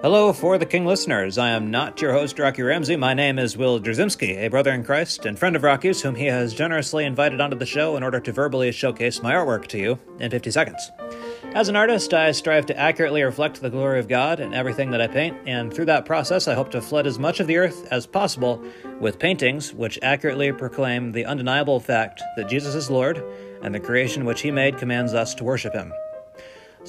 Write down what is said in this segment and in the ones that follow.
Hello, For the King listeners. I am not your host, Rocky Ramsey. My name is Will Drzymski, a brother in Christ and friend of Rocky's, whom he has generously invited onto the show in order to verbally showcase my artwork to you in 50 seconds. As an artist, I strive to accurately reflect the glory of God in everything that I paint, and through that process, I hope to flood as much of the earth as possible with paintings which accurately proclaim the undeniable fact that Jesus is Lord and the creation which He made commands us to worship Him.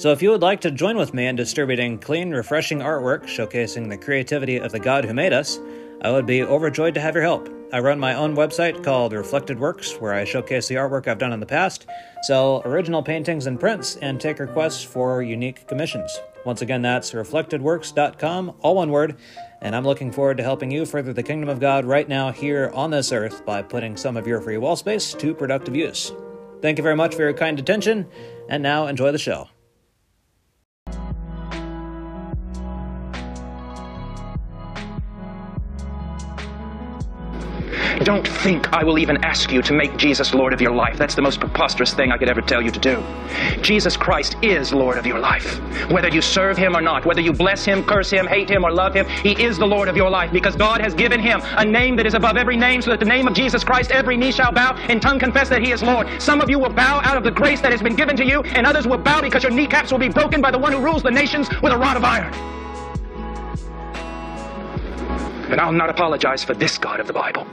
So, if you would like to join with me in distributing clean, refreshing artwork showcasing the creativity of the God who made us, I would be overjoyed to have your help. I run my own website called Reflected Works, where I showcase the artwork I've done in the past, sell original paintings and prints, and take requests for unique commissions. Once again, that's reflectedworks.com, all one word, and I'm looking forward to helping you further the kingdom of God right now here on this earth by putting some of your free wall space to productive use. Thank you very much for your kind attention, and now enjoy the show. Don't think I will even ask you to make Jesus Lord of your life. That's the most preposterous thing I could ever tell you to do. Jesus Christ is Lord of your life. Whether you serve Him or not, whether you bless Him, curse Him, hate Him, or love Him, He is the Lord of your life because God has given Him a name that is above every name so that the name of Jesus Christ every knee shall bow and tongue confess that He is Lord. Some of you will bow out of the grace that has been given to you, and others will bow because your kneecaps will be broken by the one who rules the nations with a rod of iron. And I'll not apologize for this God of the Bible.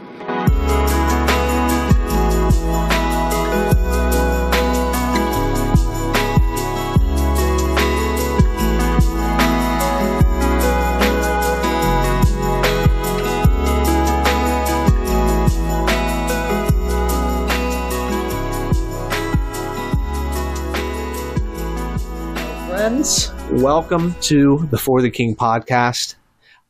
Friends. Welcome to the For the King podcast.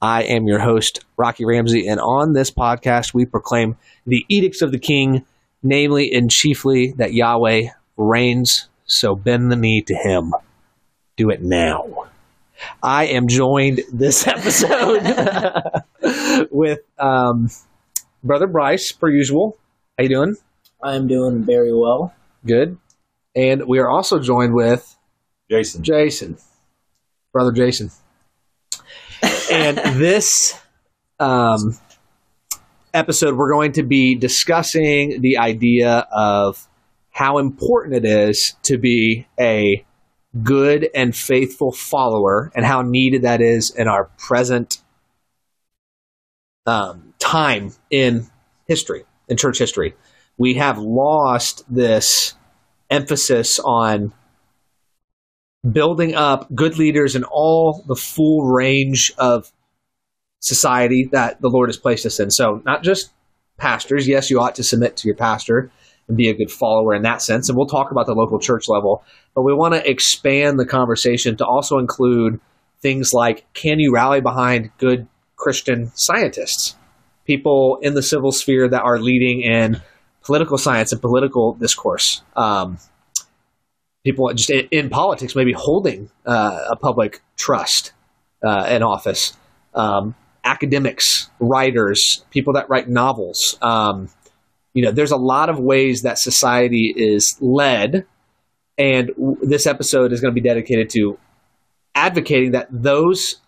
I am your host, Rocky Ramsey, and on this podcast, we proclaim the edicts of the King, namely and chiefly that Yahweh reigns, so bend the knee to him. Do it now. I am joined this episode with um, Brother Bryce, per usual. How you doing? I'm doing very well. Good. And we are also joined with Jason. Jason, brother Jason. And this um, episode, we're going to be discussing the idea of how important it is to be a good and faithful follower and how needed that is in our present um, time in history, in church history. We have lost this emphasis on building up good leaders in all the full range of society that the Lord has placed us in. So, not just pastors. Yes, you ought to submit to your pastor and be a good follower in that sense. And we'll talk about the local church level, but we want to expand the conversation to also include things like can you rally behind good Christian scientists, people in the civil sphere that are leading in political science and political discourse. Um, people just in, in politics maybe holding uh, a public trust uh, in office. Um, academics, writers, people that write novels. Um, you know, there's a lot of ways that society is led, and w- this episode is going to be dedicated to advocating that those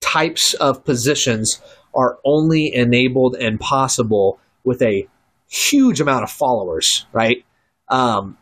types of positions are only enabled and possible with a huge amount of followers, right? Um,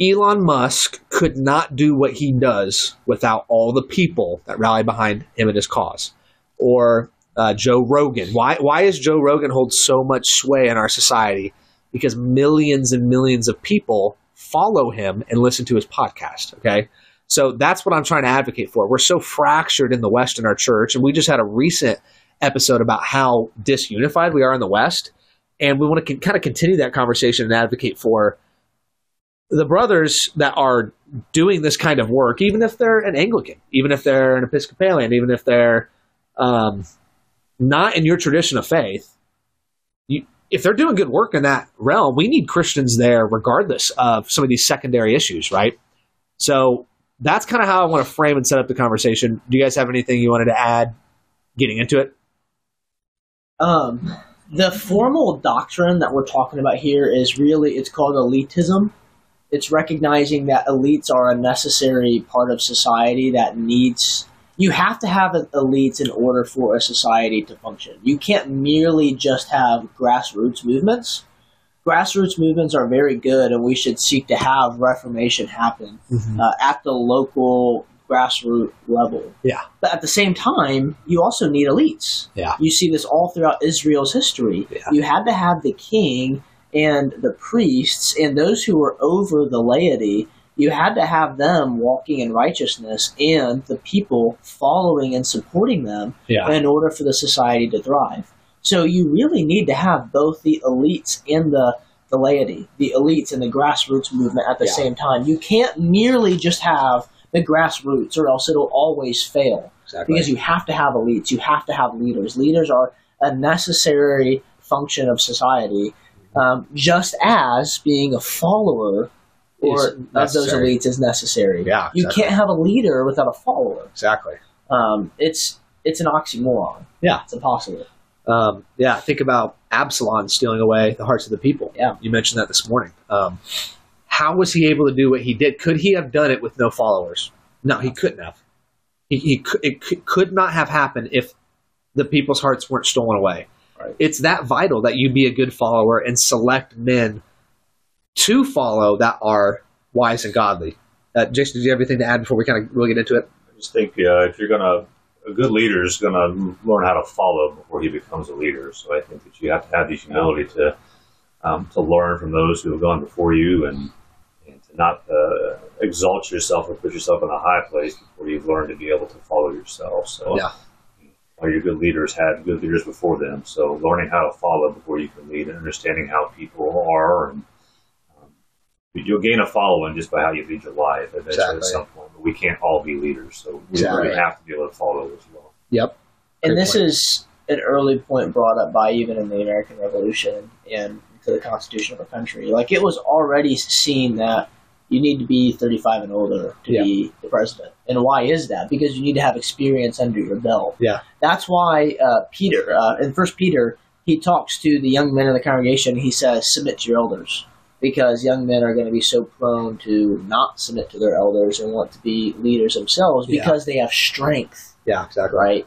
Elon Musk could not do what he does without all the people that rally behind him and his cause. Or uh, Joe Rogan. Why, why does Joe Rogan hold so much sway in our society? Because millions and millions of people follow him and listen to his podcast. Okay. So that's what I'm trying to advocate for. We're so fractured in the West in our church, and we just had a recent episode about how disunified we are in the West. And we want to con- kind of continue that conversation and advocate for the brothers that are doing this kind of work, even if they're an Anglican, even if they're an Episcopalian, even if they're um, not in your tradition of faith, you, if they're doing good work in that realm, we need Christians there regardless of some of these secondary issues, right? So that's kind of how I want to frame and set up the conversation. Do you guys have anything you wanted to add getting into it? Um, the formal doctrine that we're talking about here is really it's called elitism. It's recognizing that elites are a necessary part of society that needs you have to have elites in order for a society to function. You can't merely just have grassroots movements. Grassroots movements are very good, and we should seek to have reformation happen Mhm. uh, at the local grassroots level. Yeah. But at the same time, you also need elites. Yeah. You see this all throughout Israel's history. Yeah. You had to have the king and the priests and those who were over the laity. You had to have them walking in righteousness and the people following and supporting them Yeah. in order for the society to thrive. So you really need to have both the elites and the the laity, the elites and the grassroots movement at the Yeah. same time. You can't merely just have the grassroots, or else it'll always fail. Exactly. Because you have to have elites, you have to have leaders. Leaders are a necessary function of society, um, just as being a follower or of those elites is necessary. Yeah, you can't have a leader without a follower. exactly. Um, it's it's an oxymoron. Yeah. it's impossible. Um, yeah, think about Absalom stealing away the hearts of the people. Yeah. You mentioned that this morning. Um, how was he able to do what he did? Could he have done it with no followers? No, he couldn't have. He, he could, it could not have happened if the people's hearts weren't stolen away. Right. It's that vital that you be a good follower and select men to follow that are wise and godly. Uh, Jason, did you have anything to add before we kind of really get into it? I just think uh, if you're gonna, a good leader is gonna learn how to follow before he becomes a leader. So I think that you have to have the humility to um, to learn from those who have gone before you, and and to not uh, exalt yourself or put yourself in a high place before you've learned to be able to follow yourself. So Yeah. All your good leaders had good leaders before them. So learning how to follow before you can lead, and understanding how people are, and um, you'll gain a following just by how you lead your life. Eventually, Exactly. at some point, but we can't all be leaders, so we Exactly. really have to be able to follow as well. Yep. And this point. is an early point brought up by even in the American Revolution and to the Constitution of our country. Like it was already seen that you need to be 35 and older to Yeah. be the president. And why is that? Because you need to have experience under your belt. Yeah. That's why uh, Peter, uh, in First Peter, he talks to the young men in the congregation. He says, "Submit to your elders." Because young men are going to be so prone to not submit to their elders and want to be leaders themselves Yeah. because they have strength Yeah, exactly. right?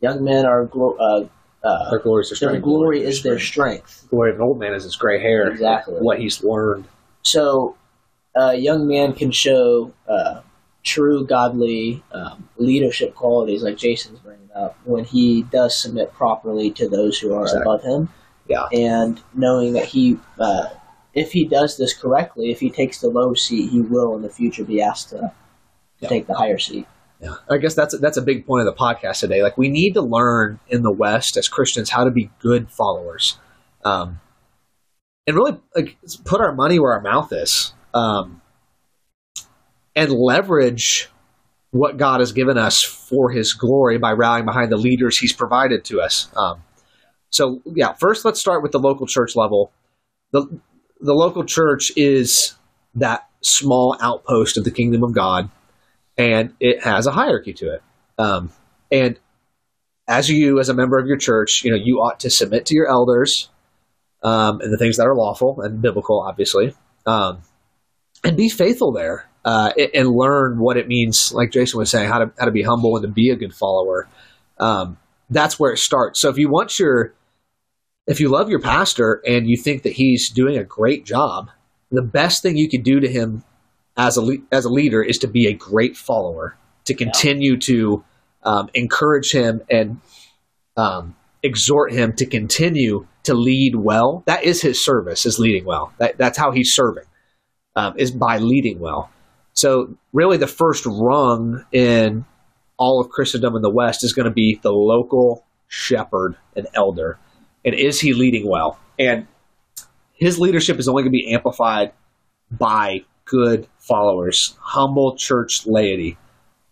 Young men are glo- uh, uh, Their glory is their their strength. glory is their strength. The glory of an old man is his gray hair. Exactly. What he's learned. So, a young man can show uh, true godly um, leadership qualities, like Jason's bringing up, when he does submit properly to those who are Exactly. above him, Yeah. and knowing that he, uh, if he does this correctly, if he takes the low seat, he will in the future be asked to, to Yeah. take the higher seat. Yeah. I guess that's that's a big point of the podcast today. Like we need to learn in the West as Christians how to be good followers, um, and really like put our money where our mouth is, um, and leverage what God has given us for His glory by rallying behind the leaders He's provided to us. Um, so yeah, first let's start with the local church level. the The local church is that small outpost of the kingdom of God and it has a hierarchy to it. Um, and as you, as a member of your church, you know you ought to submit to your elders um, and the things that are lawful and biblical, obviously, um, and be faithful there uh, and, learn what it means. Like Jason was saying, how to how to be humble and to be a good follower. Um, that's where it starts. So if you want your, if you love your pastor and you think that he's doing a great job, the best thing you could do to him as a le- as a leader is to be a great follower, to continue to um, encourage him and um, exhort him to continue to lead well. That is his service, is leading well. That, that's how he's serving, um, is by leading well. So really, the first rung in all of Christendom in the West is going to be the local shepherd and elder, and is he leading well? And his leadership is only going to be amplified by good followers, humble church laity.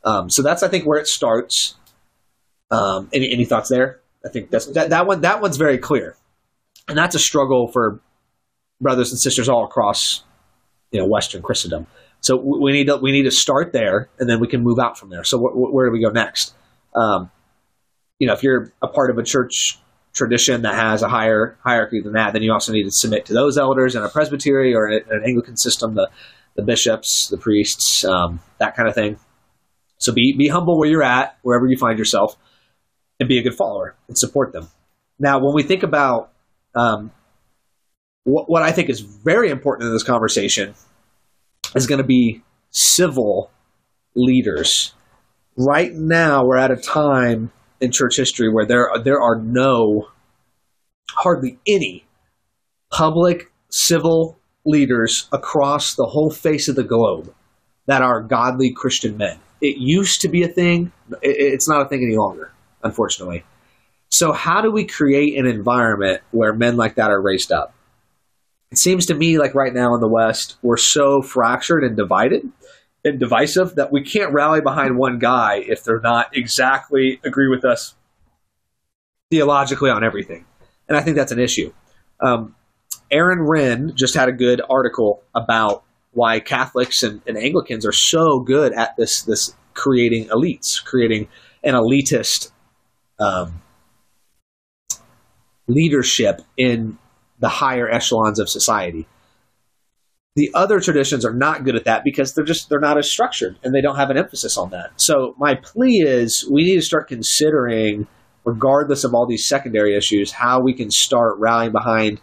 Um, so that's I think where it starts. Um, any any thoughts there? I think that's that, that one that one's very clear, and that's a struggle for brothers and sisters all across you know Western Christendom. So we need to we need to start there, and then we can move out from there. So wh- wh- where do we go next? Um, you know, if you're a part of a church tradition that has a higher hierarchy than that, then you also need to submit to those elders in a presbytery or in an Anglican system, the the bishops, the priests, um, that kind of thing. So be be humble where you're at, wherever you find yourself, and be a good follower and support them. Now, when we think about um, what, what I think is very important in this conversation is going to be civil leaders. Right now, we're at a time in church history where there there are no, hardly any, public civil leaders across the whole face of the globe that are godly Christian men. It used to be a thing. It's not a thing any longer, unfortunately. So, how do we create an environment where men like that are raised up? It seems to me like right now in the West, we're so fractured and divided and divisive that we can't rally behind one guy if they're not exactly agree with us theologically on everything. And I think that's an issue. Um, Aaron Renn just had a good article about why Catholics and, and Anglicans are so good at this this creating elites, creating an elitist um, leadership in the higher echelons of society. The other traditions are not good at that because they're just they're not as structured and they don't have an emphasis on that. So my plea is we need to start considering, regardless of all these secondary issues, how we can start rallying behind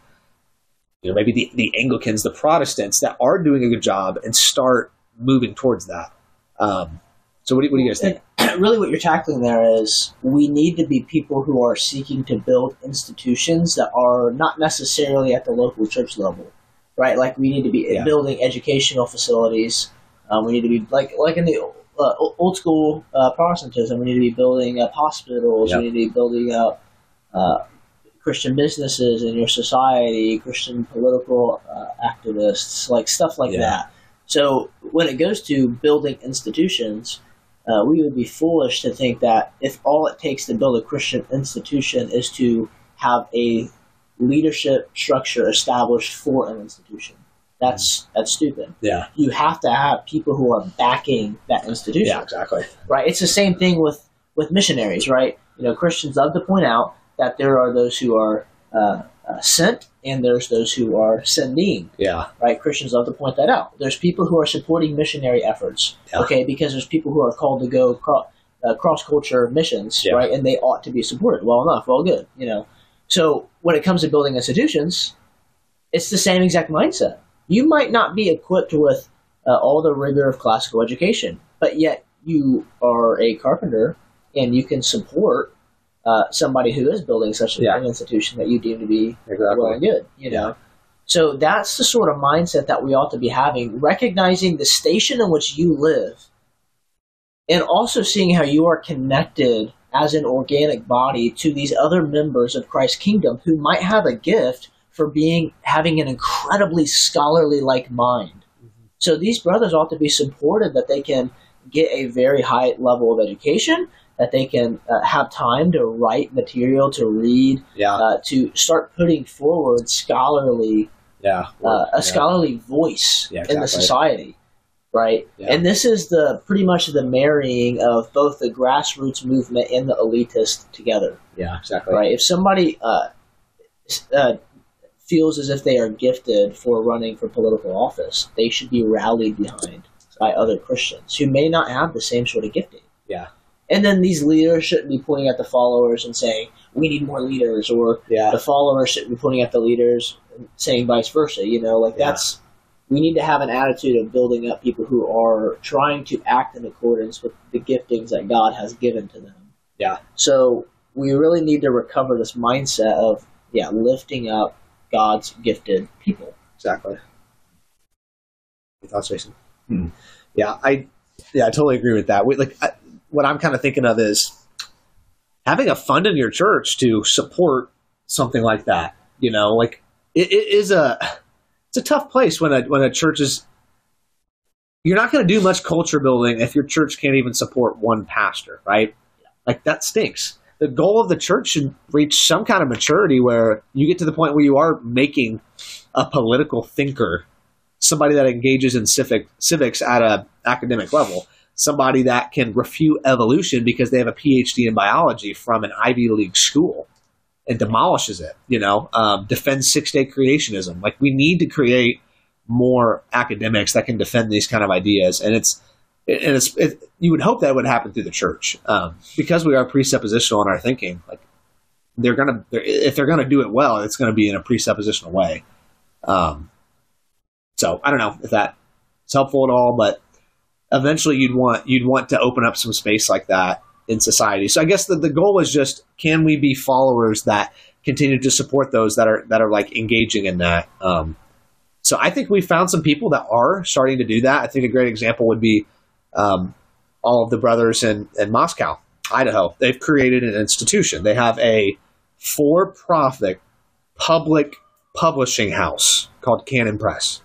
you know, maybe the, the Anglicans, the Protestants that are doing a good job and start moving towards that. Um, so what do, what do you guys think? Really, what you're tackling there is we need to be people who are seeking to build institutions that are not necessarily at the local church level, right? Like we need to be Yeah. building educational facilities. Um, we need to be like like in the uh, old school uh, Protestantism. We need to be building up hospitals. Yep. We need to be building up uh, Christian businesses in your society, Christian political uh, activists, like stuff like Yeah. that. So when it goes to building institutions, uh, we would be foolish to think that if all it takes to build a Christian institution is to have a leadership structure established for an institution. That's that's stupid. Yeah. You have to have people who are backing that institution Yeah, exactly. right? It's the same thing with with missionaries, right? You know, Christians love to point out that there are those who are uh, uh, sent and there's those who are sending, Yeah. right? Christians love to point that out. There's people who are supporting missionary efforts, Yeah. okay, because there's people who are called to go cro- uh, cross culture missions, Yeah. right? And they ought to be supported. Well enough, well good, you know. So when it comes to building institutions, it's the same exact mindset. You might not be equipped with uh, all the rigor of classical education, but yet you are a carpenter and you can support uh, somebody who is building such Yeah. an institution that you deem to be Exactly. well and good. You know, so that's the sort of mindset that we ought to be having, recognizing the station in which you live, and also seeing how you are connected as an organic body to these other members of Christ's kingdom who might have a gift for being having an incredibly scholarly like mind. So these brothers ought to be supported that they can get a very high level of education, that they can uh, have time to write material, to read, Yeah. uh, to start putting forward scholarly yeah. uh, a Yeah. scholarly voice Yeah, in the society, right? And this is the pretty much the marrying of both the grassroots movement and the elitist together, Yeah, exactly. right? If somebody uh, uh, feels as if they are gifted for running for political office, they should be rallied behind by other Christians who may not have the same sort of gifting. Yeah. And then these leaders shouldn't be pointing at the followers and saying, "We need more leaders," or Yeah. the followers shouldn't be pointing at the leaders and saying vice versa. You know, like Yeah. that's we need to have an attitude of building up people who are trying to act in accordance with the giftings that God has given to them. Yeah. So we really need to recover this mindset of yeah, lifting up God's gifted people. Exactly. Your thoughts, Jason? Hmm. Yeah, I yeah, I totally agree with that. We, like, I, what I'm kind of thinking of is having a fund in your church to support something like that. You know, like it, it is a it's a tough place when a when a church is. You're not going to do much culture building if your church can't even support one pastor, right? Like that stinks. The goal of the church should reach some kind of maturity where you get to the point where you are making a political thinker, somebody that engages in civic civics at a academic level, somebody that can refute evolution because they have a PhD in biology from an Ivy League school and demolishes it. You know, um, defends six day creationism. Like we need to create more academics that can defend these kind of ideas, and it's and it's it, you would hope that would happen through the church um, because we are presuppositional in our thinking. Like they're gonna they're, if they're gonna do it well, it's gonna be in a presuppositional way. Um, so I don't know if that's helpful at all, but eventually you'd want you'd want to open up some space like that in society. So I guess the, the goal is just can we be followers that continue to support those that are that are like engaging in that. Um, so I think we found some people that are starting to do that. I think a great example would be um, all of the brothers in, in Moscow, Idaho. They've created an institution. They have a for-profit public publishing house called Canon Press.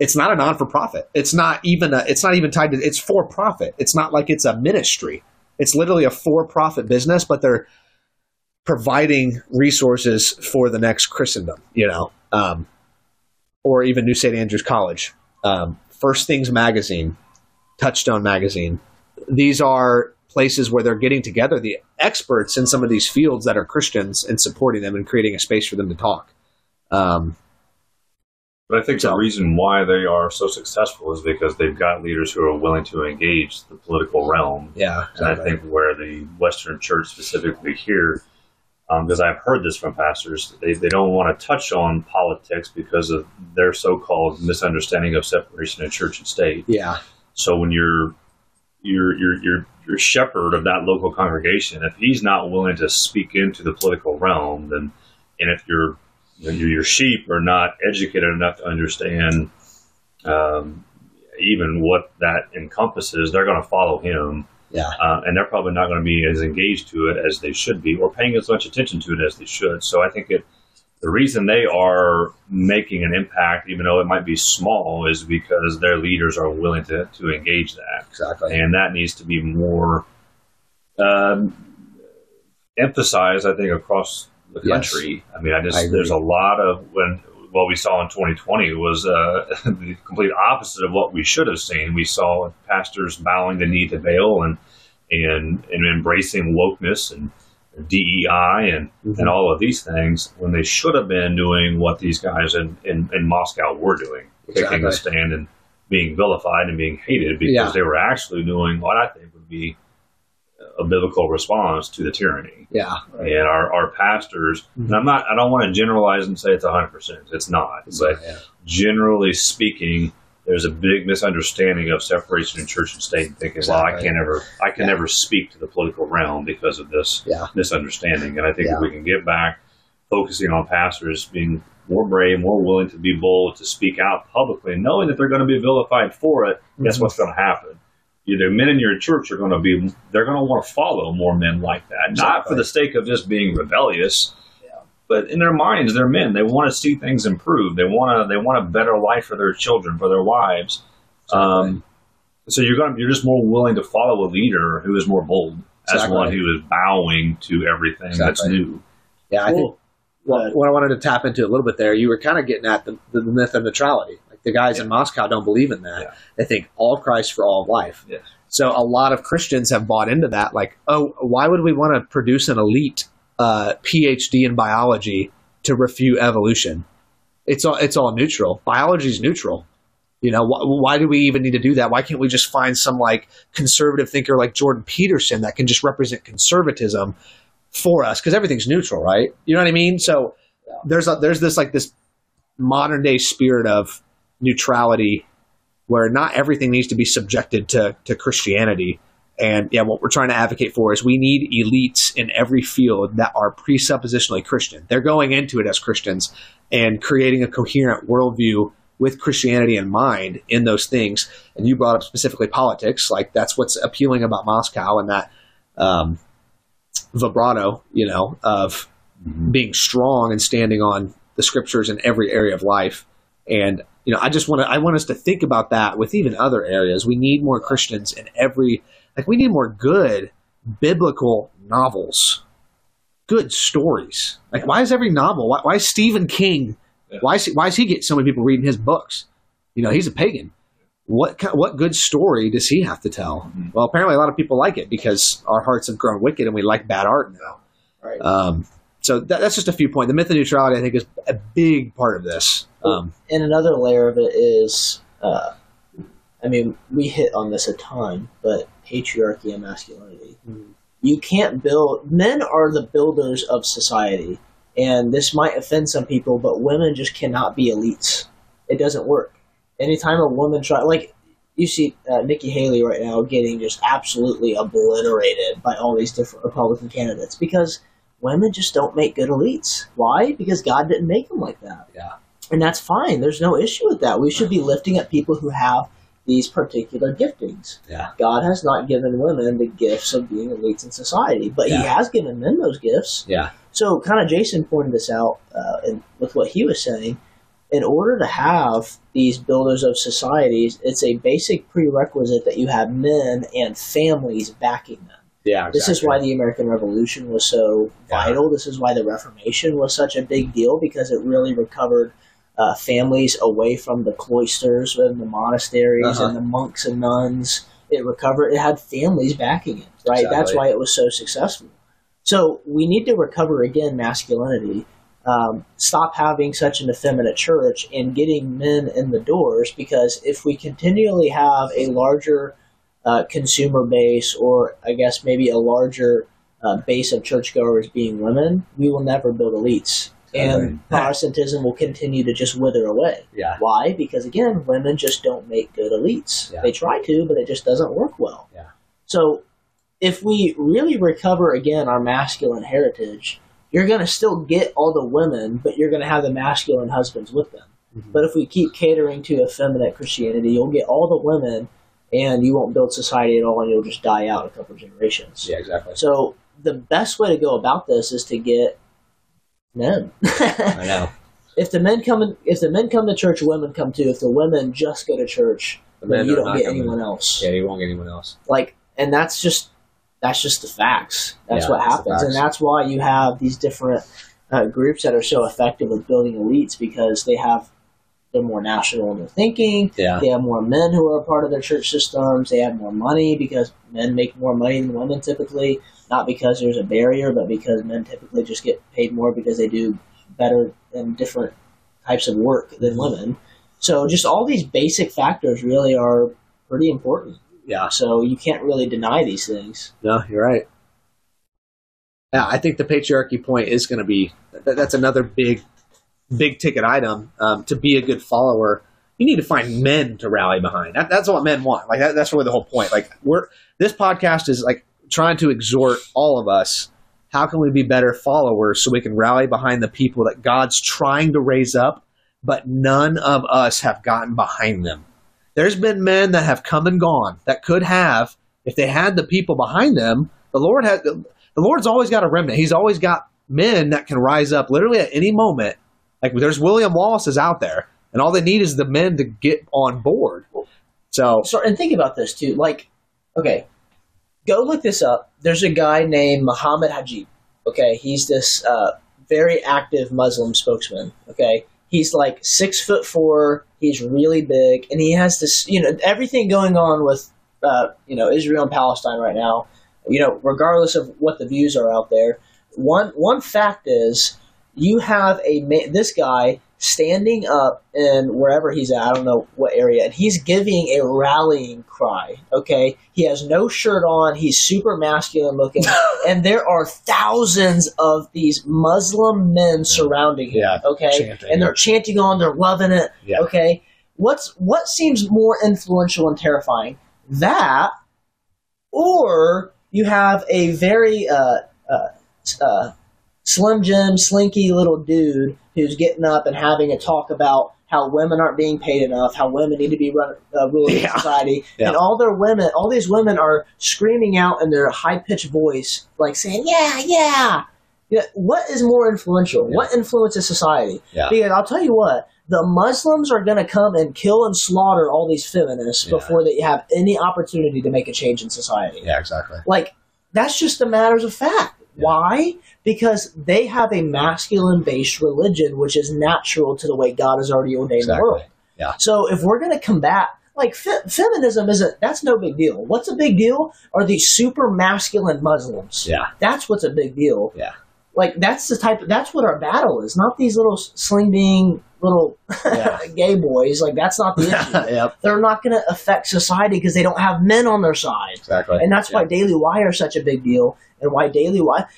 It's not a non-for-profit. It's not even a, it's not even tied to it's for-profit. It's not like it's a ministry. It's literally a for-profit business, but they're providing resources for the next Christendom, you know, um, or even New St. Andrews College. Um, First Things Magazine, Touchstone Magazine. These are places where they're getting together the experts in some of these fields that are Christians and supporting them and creating a space for them to talk. Um, but I think the reason why they are so successful is because they've got leaders who are willing to engage the political realm. Yeah, and I think where the Western Church specifically here, because um, I've heard this from pastors, they, they don't want to touch on politics because of their so-called misunderstanding of separation of church and state. Yeah. So when you're your your your your shepherd of that local congregation, if he's not willing to speak into the political realm, then and if you're your sheep are not educated enough to understand um, even what that encompasses, they're going to follow him. Yeah. Uh, and they're probably not going to be as engaged to it as they should be or paying as much attention to it as they should. So I think it, the reason they are making an impact, even though it might be small, is because their leaders are willing to, to engage that. Exactly. And that needs to be more um, emphasized, I think, across the country. Yes. I mean, I just I there's a lot of when what we saw in 2020 was uh, the complete opposite of what we should have seen. We saw pastors bowing the knee to Baal and and and embracing wokeness and DEI and mm-hmm. and all of these things when they should have been doing what these guys in in, in Moscow were doing, exactly. taking a stand and being vilified and being hated because yeah. they were actually doing what I think would be a biblical response to the tyranny. Yeah. And our, our pastors, mm-hmm. and I'm not, I don't want to generalize and say it's 100%. It's not. It's but yeah. generally speaking, there's a big misunderstanding of separation in church and state and thinking, exactly. well, I can't ever, I can yeah. never speak to the political realm because of this yeah. misunderstanding. And I think if we can get back focusing on pastors being more brave, more willing to be bold, to speak out publicly, knowing that they're going to be vilified for it, mm-hmm. guess what's going to happen? The men in your church are going to be they're going to want to follow more men like that exactly. not for the sake of just being rebellious yeah. but in their minds they're men they want to see things improve they want to they want a better life for their children for their wives exactly. um, so you're going to, you're just more willing to follow a leader who is more bold exactly. as one who is bowing to everything that's new yeah i think well, what I wanted to tap into a little bit there, you were kind of getting at the, the myth of neutrality the guys yeah. in Moscow don't believe in that. Yeah. They think all Christ for all life. Yeah. So a lot of Christians have bought into that. Like, oh, why would we want to produce an elite uh, PhD in biology to refute evolution? It's all it's all neutral. Biology is neutral. You know, wh- why do we even need to do that? Why can't we just find some like conservative thinker like Jordan Peterson that can just represent conservatism for us? Because everything's neutral, right? You know what I mean? So there's a, there's this like this modern day spirit of neutrality where not everything needs to be subjected to, to Christianity. And yeah, what we're trying to advocate for is we need elites in every field that are presuppositionally Christian. They're going into it as Christians and creating a coherent worldview with Christianity in mind in those things. And you brought up specifically politics, like that's what's appealing about Moscow and that um, vibrato, you know, of mm-hmm. being strong and standing on the scriptures in every area of life. And you know, I just want to I want us to think about that with even other areas. We need more Christians in every like we need more good biblical novels, good stories. Like why is every novel? Why, why is Stephen King? Yeah. Why is he, why is he get so many people reading his books? You know, he's a pagan. What what good story does he have to tell? Mm-hmm. Well, apparently a lot of people like it because our hearts have grown wicked and we like bad art now. Right. Um, so that, that's just a few points. The myth of neutrality, I think, is a big part of this. Um, and another layer of it is uh, I mean, we hit on this a ton, but patriarchy and masculinity. Mhm. You can't build. Men are the builders of society, and this might offend some people, but women just cannot be elites. It doesn't work. Anytime a woman try, like you see uh, Nikki Haley right now getting just absolutely obliterated by all these different Republican candidates because women just don't make good elites. Why? Because God didn't make them like that. Yeah. And that's fine. There's no issue with that. We should be lifting up people who have these particular giftings. Yeah. God has not given women the gifts of being elites in society, but He has given men those gifts. Yeah. So, kind of, Jason pointed this out uh, in, with what he was saying. In order to have these builders of societies, it's a basic prerequisite that you have men and families backing them. Yeah. This is why the American Revolution was so Yeah. vital. This is why the Reformation was such a big deal because it really recovered uh, families away from the cloisters and the monasteries Uh-huh. and the monks and nuns. It recovered. It had families backing it. Right. That's why it was so successful. So we need to recover again masculinity. Um, stop having such an effeminate church and getting men in the doors because if we continually have a larger uh, consumer base or I guess maybe a larger uh, base of churchgoers being women, we will never build elites. And Right. Protestantism will continue to just wither away. Yeah. Why? Because again, women just don't make good elites. Yeah. They try to, but it just doesn't work well. Yeah. So if we really recover again our masculine heritage, you're going to still get all the women, but you're going to have the masculine husbands with them. Mhm. But if we keep catering to effeminate Christianity, you'll get all the women and you won't build society at all and you'll just die out in a couple of generations. Yeah. Exactly. So the best way to go about this is to get men. I know. if the men come in, if the men come to church, women come too. If the women just go to church, The then you don't get anyone else. Yeah. You won't get anyone else. Like, and that's just that's just the facts. That's Yeah, what that's happens, and that's why you have these different uh, groups that are so effective with building elites because they have they're more national in their thinking. Yeah. They have more men who are a part of their church systems. They have more money because men make more money than women typically. Not because there's a barrier, but because men typically just get paid more because they do better and different types of work than women. So just all these basic factors really are pretty important. Yeah. So you can't really deny these things. No, you're right. Yeah, I think the patriarchy point is going to be that, that's another big, big ticket item. Um, to be a good follower, you need to find men to rally behind. That, that's what men want. Like that, that's really the whole point. Like we're this podcast is like trying to exhort all of us. How can we be better followers so we can rally behind the people that God's trying to raise up, but none of us have gotten behind them. There's been men that have come and gone that could have, if they had the people behind them. The Lord has the Lord's always got a remnant. He's always got men that can rise up literally at any moment. Like there's William Wallace's out there, and all they need is the men to get on board. So So, and think about this too. Like, okay, go look this up. There's a guy named Muhammad Hijab. Okay, he's this uh, very active Muslim spokesman. Okay, he's like six foot four. He's really big, and he has this. You know, everything going on with uh, you know Israel and Palestine right now. You know, regardless of what the views are out there, one one fact is you have a ma- this guy standing up in wherever he's at. I don't know what area, and he's giving a rallying cry. Okay, he has no shirt on. He's super masculine looking, and there are thousands of these Muslim men surrounding him. Yeah, okay, chanting. and they're chanting on. They're loving it. Yeah. Okay, what's what seems more influential and terrifying? That, or you have a very uh, uh, uh, Slim Jim, slinky little dude who's getting up and having a talk about how women aren't being paid enough, how women need to be run, uh, ruling Yeah. society, Yeah. and all their women, all these women are screaming out in their high pitched voice, like saying, "Yeah, yeah." Yeah, what is more influential? Yeah. What influences society? Because I'll tell you what, the Muslims are going to come and kill and slaughter all these feminists before they have any opportunity to make a change in society. yeah, exactly. Like, that's just the matters of fact. Why? Because they have a masculine based religion, which is natural to the way God has already ordained the world. Yeah. So if we're going to combat, like, fe- feminism isn't, that's no big deal. What's a big deal are these super masculine Muslims. Yeah. That's what's a big deal. Yeah. Like, that's the type, Of, that's what our battle is, not these little sling being little Yeah. gay boys. Like that's not the issue. yep, They're not going to affect society because they don't have men on their side. exactly. And that's why Daily Wire is such a big deal, and why Daily Wire.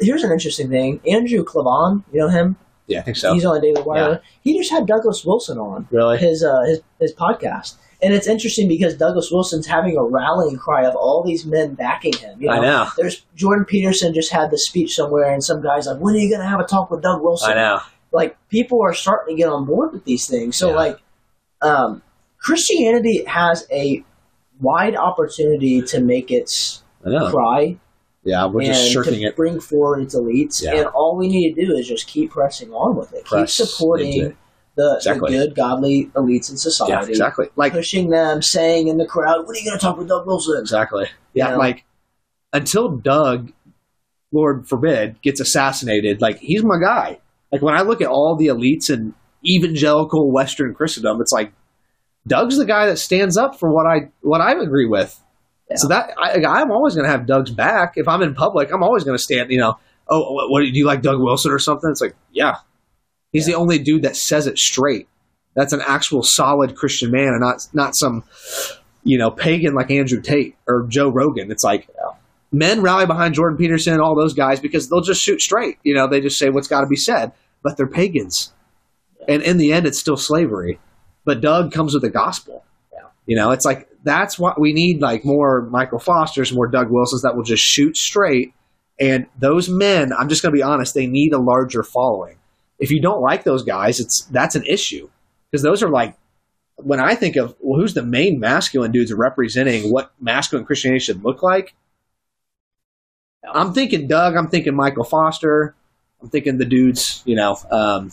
Here's an interesting thing: Andrew Klavan, you know him? yeah, I think so. He's on the Daily Wire. He just had Douglas Wilson on Really? his uh, his his podcast, and it's interesting because Douglas Wilson's having a rallying cry of all these men backing him. You know, I know. There's Jordan Peterson just had the speech somewhere, and some guys like, "When are you going to have a talk with Doug Wilson?" I know. Like people are starting to get on board with these things. So Yeah. like, um, Christianity has a wide opportunity to make its cry Yeah, we're just shirking to it. bring forward its elites. Yeah. And all we need to do is just keep pressing on with it. Press keep supporting the, Exactly. the good, godly elites in society. Yeah, exactly. Like Pushing them, saying in the crowd, "What are you going to talk with Doug Wilson?" Exactly. Yeah, know? like until Doug, Lord forbid, gets assassinated, like he's my guy. Like when I look at all the elites in evangelical Western Christendom, it's like Doug's the guy that stands up for what I what I agree with. Yeah. So that I, I'm always going to have Doug's back. If I'm in public, I'm always going to stand. You know, oh, what, what do you like, Doug Wilson or something? It's like, yeah, he's the only dude that says it straight. That's an actual solid Christian man, and not not some you know, pagan like Andrew Tate or Joe Rogan. It's like men rally behind Jordan Peterson and all those guys because they'll just shoot straight. You know, they just say what's got to be said, but they're pagans. And in the end, it's still slavery. But Doug comes with the gospel. You know, it's like that's what we need like more Michael Fosters, more Doug Wilsons that will just shoot straight. And those men, I'm just going to be honest, they need a larger following. If you don't like those guys, it's that's an issue because those are like when I think of well, who's the main masculine dudes representing what masculine Christianity should look like, I'm thinking Doug. I'm thinking Michael Foster. I'm thinking the dudes. You know, um,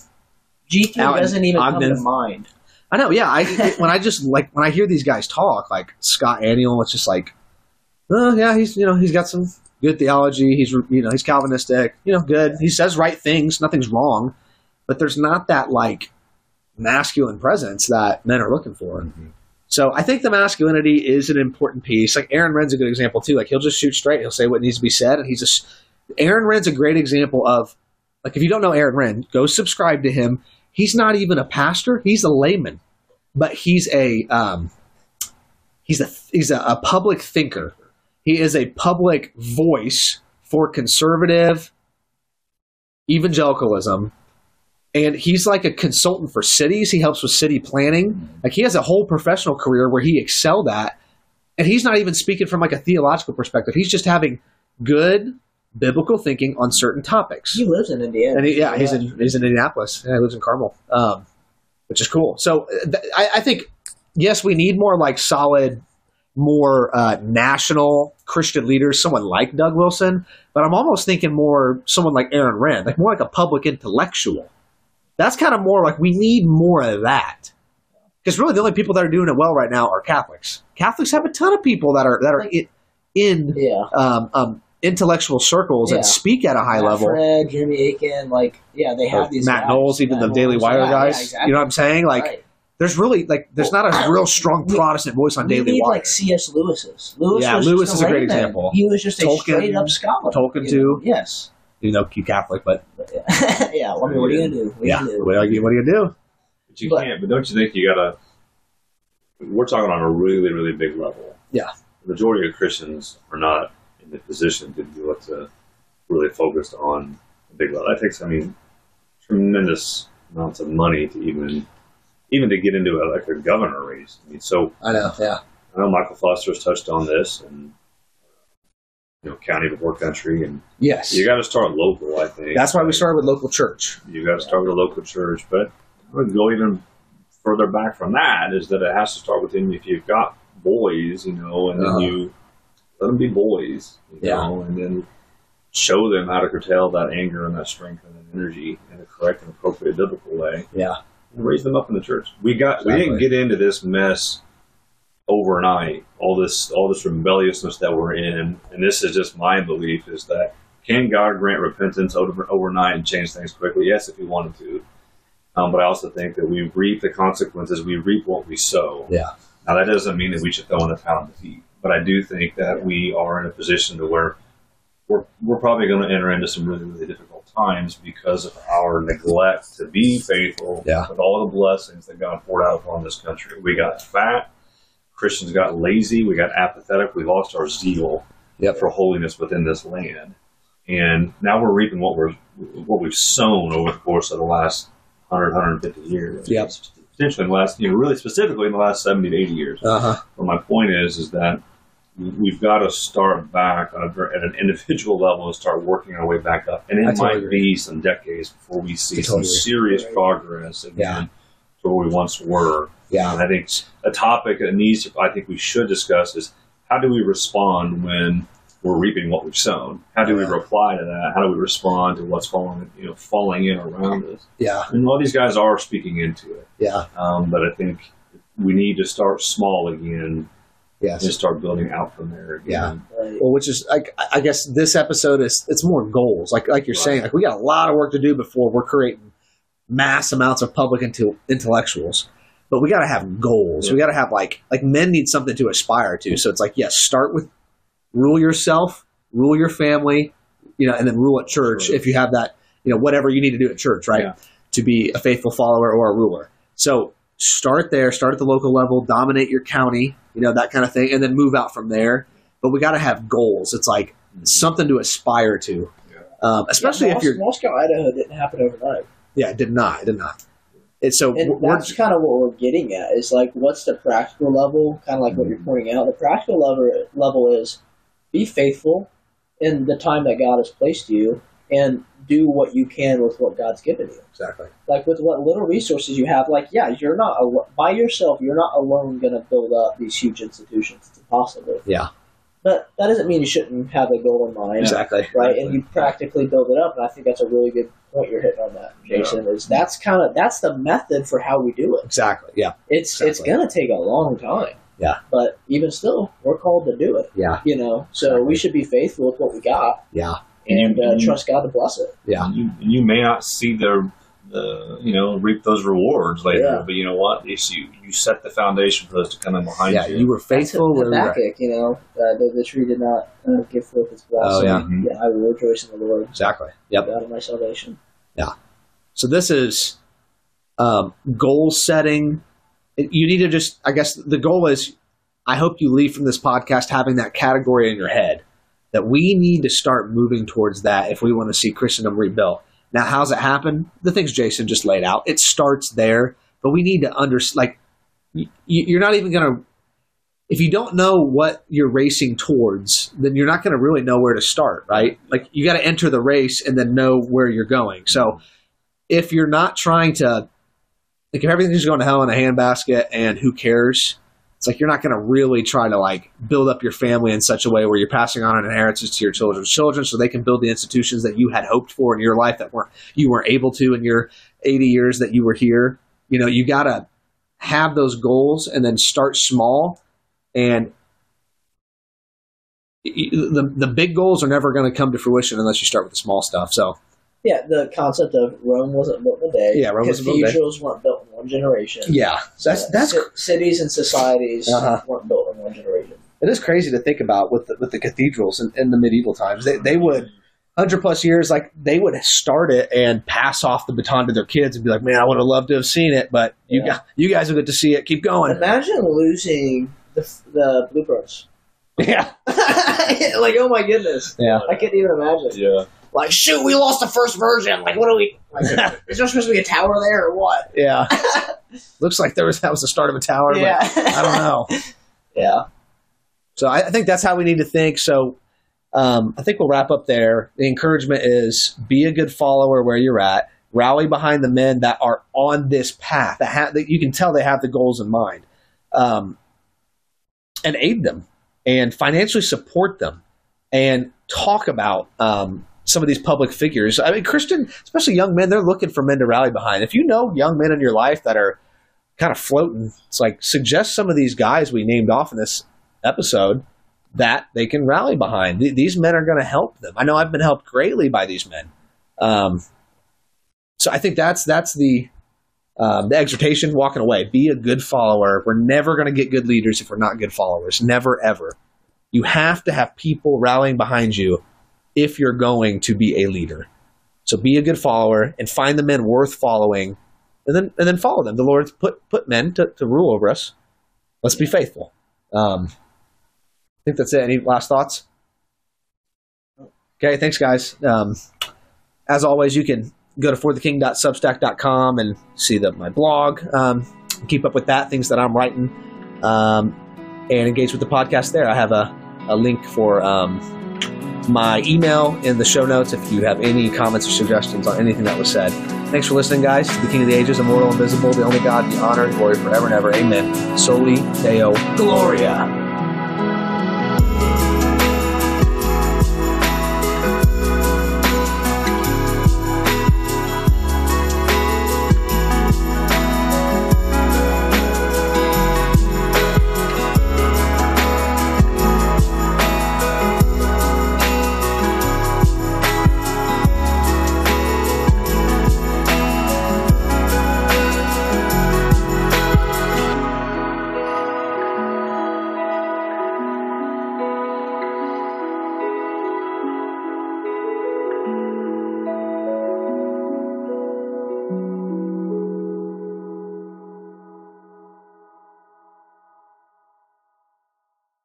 GQ Out in doesn't even Ogden. come to mind. I know. Yeah, I when I just like when I hear these guys talk, like Scott Aniol, it's just like, oh yeah, he's you know he's got some good theology. He's you know he's Calvinistic. You know, good. He says right things. Nothing's wrong, but there's not that like masculine presence that men are looking for. Mm-hmm. So I think the masculinity is an important piece. Like Aaron Renn's a good example too. Like he'll just shoot straight. He'll say what needs to be said, and he's just Aaron Renn's a great example of like if you don't know Aaron Renn, go subscribe to him. He's not even a pastor; he's a layman, but he's a um, he's a he's a, a public thinker. He is a public voice for conservative evangelicalism and he's like a consultant for cities. He helps with city planning. Like he has a whole professional career where he excelled at, and he's not even speaking from like a theological perspective. He's just having good biblical thinking on certain topics. He lives in Indiana. And he, yeah, he's in he's in Indianapolis. Yeah, he lives in Carmel, um, which is cool. So uh, th- I, I think yes, we need more like solid, more uh, national Christian leaders. Someone like Doug Wilson, but I'm almost thinking more someone like Aaron Renn, like more like a public intellectual. That's kind of more like we need more of that. Because really, the only people that are doing it well right now are Catholics. Catholics have a ton of people that are that are in, in yeah. um, um, intellectual circles Yeah. and speak at a high Matt level. Fradd, Jimmy Akin, like yeah, they have these Matt guys. Knowles, even Matt the Daily Knowles, Wire yeah, guys. yeah, exactly. You know what I'm saying? Like, Right. there's really like there's not a real strong We- Protestant voice on we Daily need Wire. like C.S. Lewis's. Lewis Yeah, was Lewis just is a great example. He was just a Tolkien- straight up scholar. Tolkien, you know? too. Yes. you know, you Catholic, but yeah. Well, I mean, what are you gonna do? What are you yeah, gonna do? what are you, what are you gonna do? But you But- can't. But don't you think you gotta? We're talking on a really, really big level. Yeah. The majority of Christians are not in the position to be able to really focus on a big level. That takes, I mean, tremendous amounts of money to even, even to get into a, like a governor race. I mean, so I know, yeah, I know Michael Foster's touched on this, and you know, county before country, and yes. you got to start local. I think That's why we started with local church. you got to start with a local church, but I would go even further back from that is that it has to start within if you've got boys, you know, and then Uh-huh. you let them be boys, you Yeah. know, and then show them how to curtail that anger and that strength and that energy in a correct and appropriate biblical way, Yeah, and raise them up in the church. We got we didn't get into this mess overnight. All this all this rebelliousness that we're in, and this is just my belief is that can God grant repentance over, overnight and change things quickly? Yes, if He wanted to. Um, but I also think that we reap the consequences. We reap what we sow. yeah, Now that doesn't mean that we should throw in the towel and defeat, but I do think that we are in a position to where we're we're probably going to enter into some really really difficult times because of our neglect to be faithful Yeah. with all the blessings that God poured out upon this country. We got fat. Christians got lazy. We got apathetic. We lost our zeal Yep. for holiness within this land, and now we're reaping what we're what we've sown over the course of the last 100, 150 years. Yep. Potentially in the last, you know, really specifically in the last 70 to 80 years. Uh huh. But my point is, is that we've got to start back on a, at an individual level and start working our way back up. And it might be some decades before we see totally some serious progress again Yeah. to where we once were. Yeah. And I think a topic that needs to, I think we should discuss is how do we respond when we're reaping what we've sown? How do we reply to that? How do we respond to what's falling, you know, falling in around us? Yeah. And a lot of these guys are speaking into it, Yeah. um, but I think we need to start small again Yes. and start building out from there again. Yeah. Right. Well, which is like I guess this episode is it's more goals. Like like you're Right. saying, like we got a lot of work to do before we're creating mass amounts of public intel- intellectuals. But we got to have goals. Yeah. We got to have like like men need something to aspire to. So it's like yes, start with rule yourself, rule your family, you know, and then rule at church Right. if you have that, you know, whatever you need to do at church, right? Yeah. To be a faithful follower or a ruler. So start there, start at the local level, dominate your county, you know, that kind of thing, and then move out from there. But we got to have goals. It's like something to aspire to, um, especially Yeah, if you're. Moscow, Idaho didn't happen overnight. Yeah, it did not. It did not. It's so And that's kind of what we're getting at is like, what's the practical level? Kind of like what you're pointing out. The practical level level is be faithful in the time that God has placed you, and do what you can with what God's given you. exactly. Like with what little resources you have. Like, yeah, you're not al- by yourself. You're not alone going to build up these huge institutions. It's impossible. Yeah, But that doesn't mean you shouldn't have a goal in mind exactly. right? And you practically build it up, and I think that's a really good point you're hitting on that, Jason. Is that's kind of that's the method for how we do it. Exactly. Yeah. It's it's gonna take a long time. Yeah. But even still, we're called to do it. Yeah. You know, so Exactly. we should be faithful with what we got Yeah. And uh, Mhm. trust God to bless it. Yeah. You you may not see the the you know reap those rewards later, Yeah. but you know what? At least you you set the foundation for those to come in behind Yeah. you. You were faithful. That's where we you know, uh, the, the tree did not uh, give forth its blossom. Oh, yeah. Mhm. yeah, I will rejoice in the Lord, Exactly. Yep. God of my salvation. Yeah. So this is um, goal setting. You need to just, I guess, the goal is. I hope you leave from this podcast having that category in your head that we need to start moving towards that if we want to see Christendom rebuilt. Now, how's it happen? The things Jason just laid out. It starts there, but we need to understand. like y- you're not even going to. If you don't know what you're racing towards, then you're not going to really know where to start, right? Like you got to enter the race and then know where you're going. So if you're not trying to like if everything's going to hell in a handbasket and who cares it's like you're not going to really try to like build up your family in such a way where you're passing on an inheritance to your children's children so they can build the institutions that you had hoped for in your life that weren't you weren't able to in your 80 years that you were here. You know you got to have those goals and then start small and the the big goals are never going to come to fruition unless you start with the small stuff. So Yeah, the concept of Rome wasn't built in a day. Yeah, Rome wasn't built in a day. Cathedrals weren't built in one generation. yeah so that's that's ci- cities and societies Uh-huh. weren't built in one generation. it is crazy to think about with the, with the cathedrals in, in the medieval times. They, they would hundred plus years, like they would start it and pass off the baton to their kids and be like, "Man, I would have loved to have seen it, but you Yeah. got you guys will get to see it. Keep going." Imagine losing the the blueprints. Yeah, like, oh my goodness, yeah, I can't even imagine. Yeah. Like, shoot, we lost the first version. Like, what do we? Like, is there supposed to be a tower there or what? yeah. Looks like there was that was the start of a tower, Yeah, but I don't know. yeah, So I, I think that's how we need to think. So um, I think we'll wrap up there. The encouragement is be a good follower where you're at. Rally behind the men that are on this path that, ha- that you can tell they have the goals in mind, um, and aid them and financially support them and talk about um, some of these public figures. I mean, Christian, especially young men, they're looking for men to rally behind. If you know young men in your life that are kind of floating, it's like suggest some of these guys we named off in this episode that they can rally behind. Th- These men are going to help them. I know I've been helped greatly by these men. Um, so I think that's that's the um, the exhortation. Walking away, be a good follower. We're never going to get good leaders if we're not good followers. Never ever. You have to have people rallying behind you if you're going to be a leader. So be a good follower and find the men worth following and then and then follow them. The Lord put put men to, to rule over us. Let's be faithful. Um, I think that's it. Any last thoughts? Okay, thanks guys. Um, as always, you can go to fortheking.substack.com and see the, my blog. Um, keep up with that, things that I'm writing, um, and engage with the podcast there. I have a, a link for um, my email in the show notes if you have any comments or suggestions on anything that was said. Thanks for listening, guys. The King of the Ages, immortal, invisible, the only God, the honor and glory forever and ever. Amen. Soli Deo Gloria.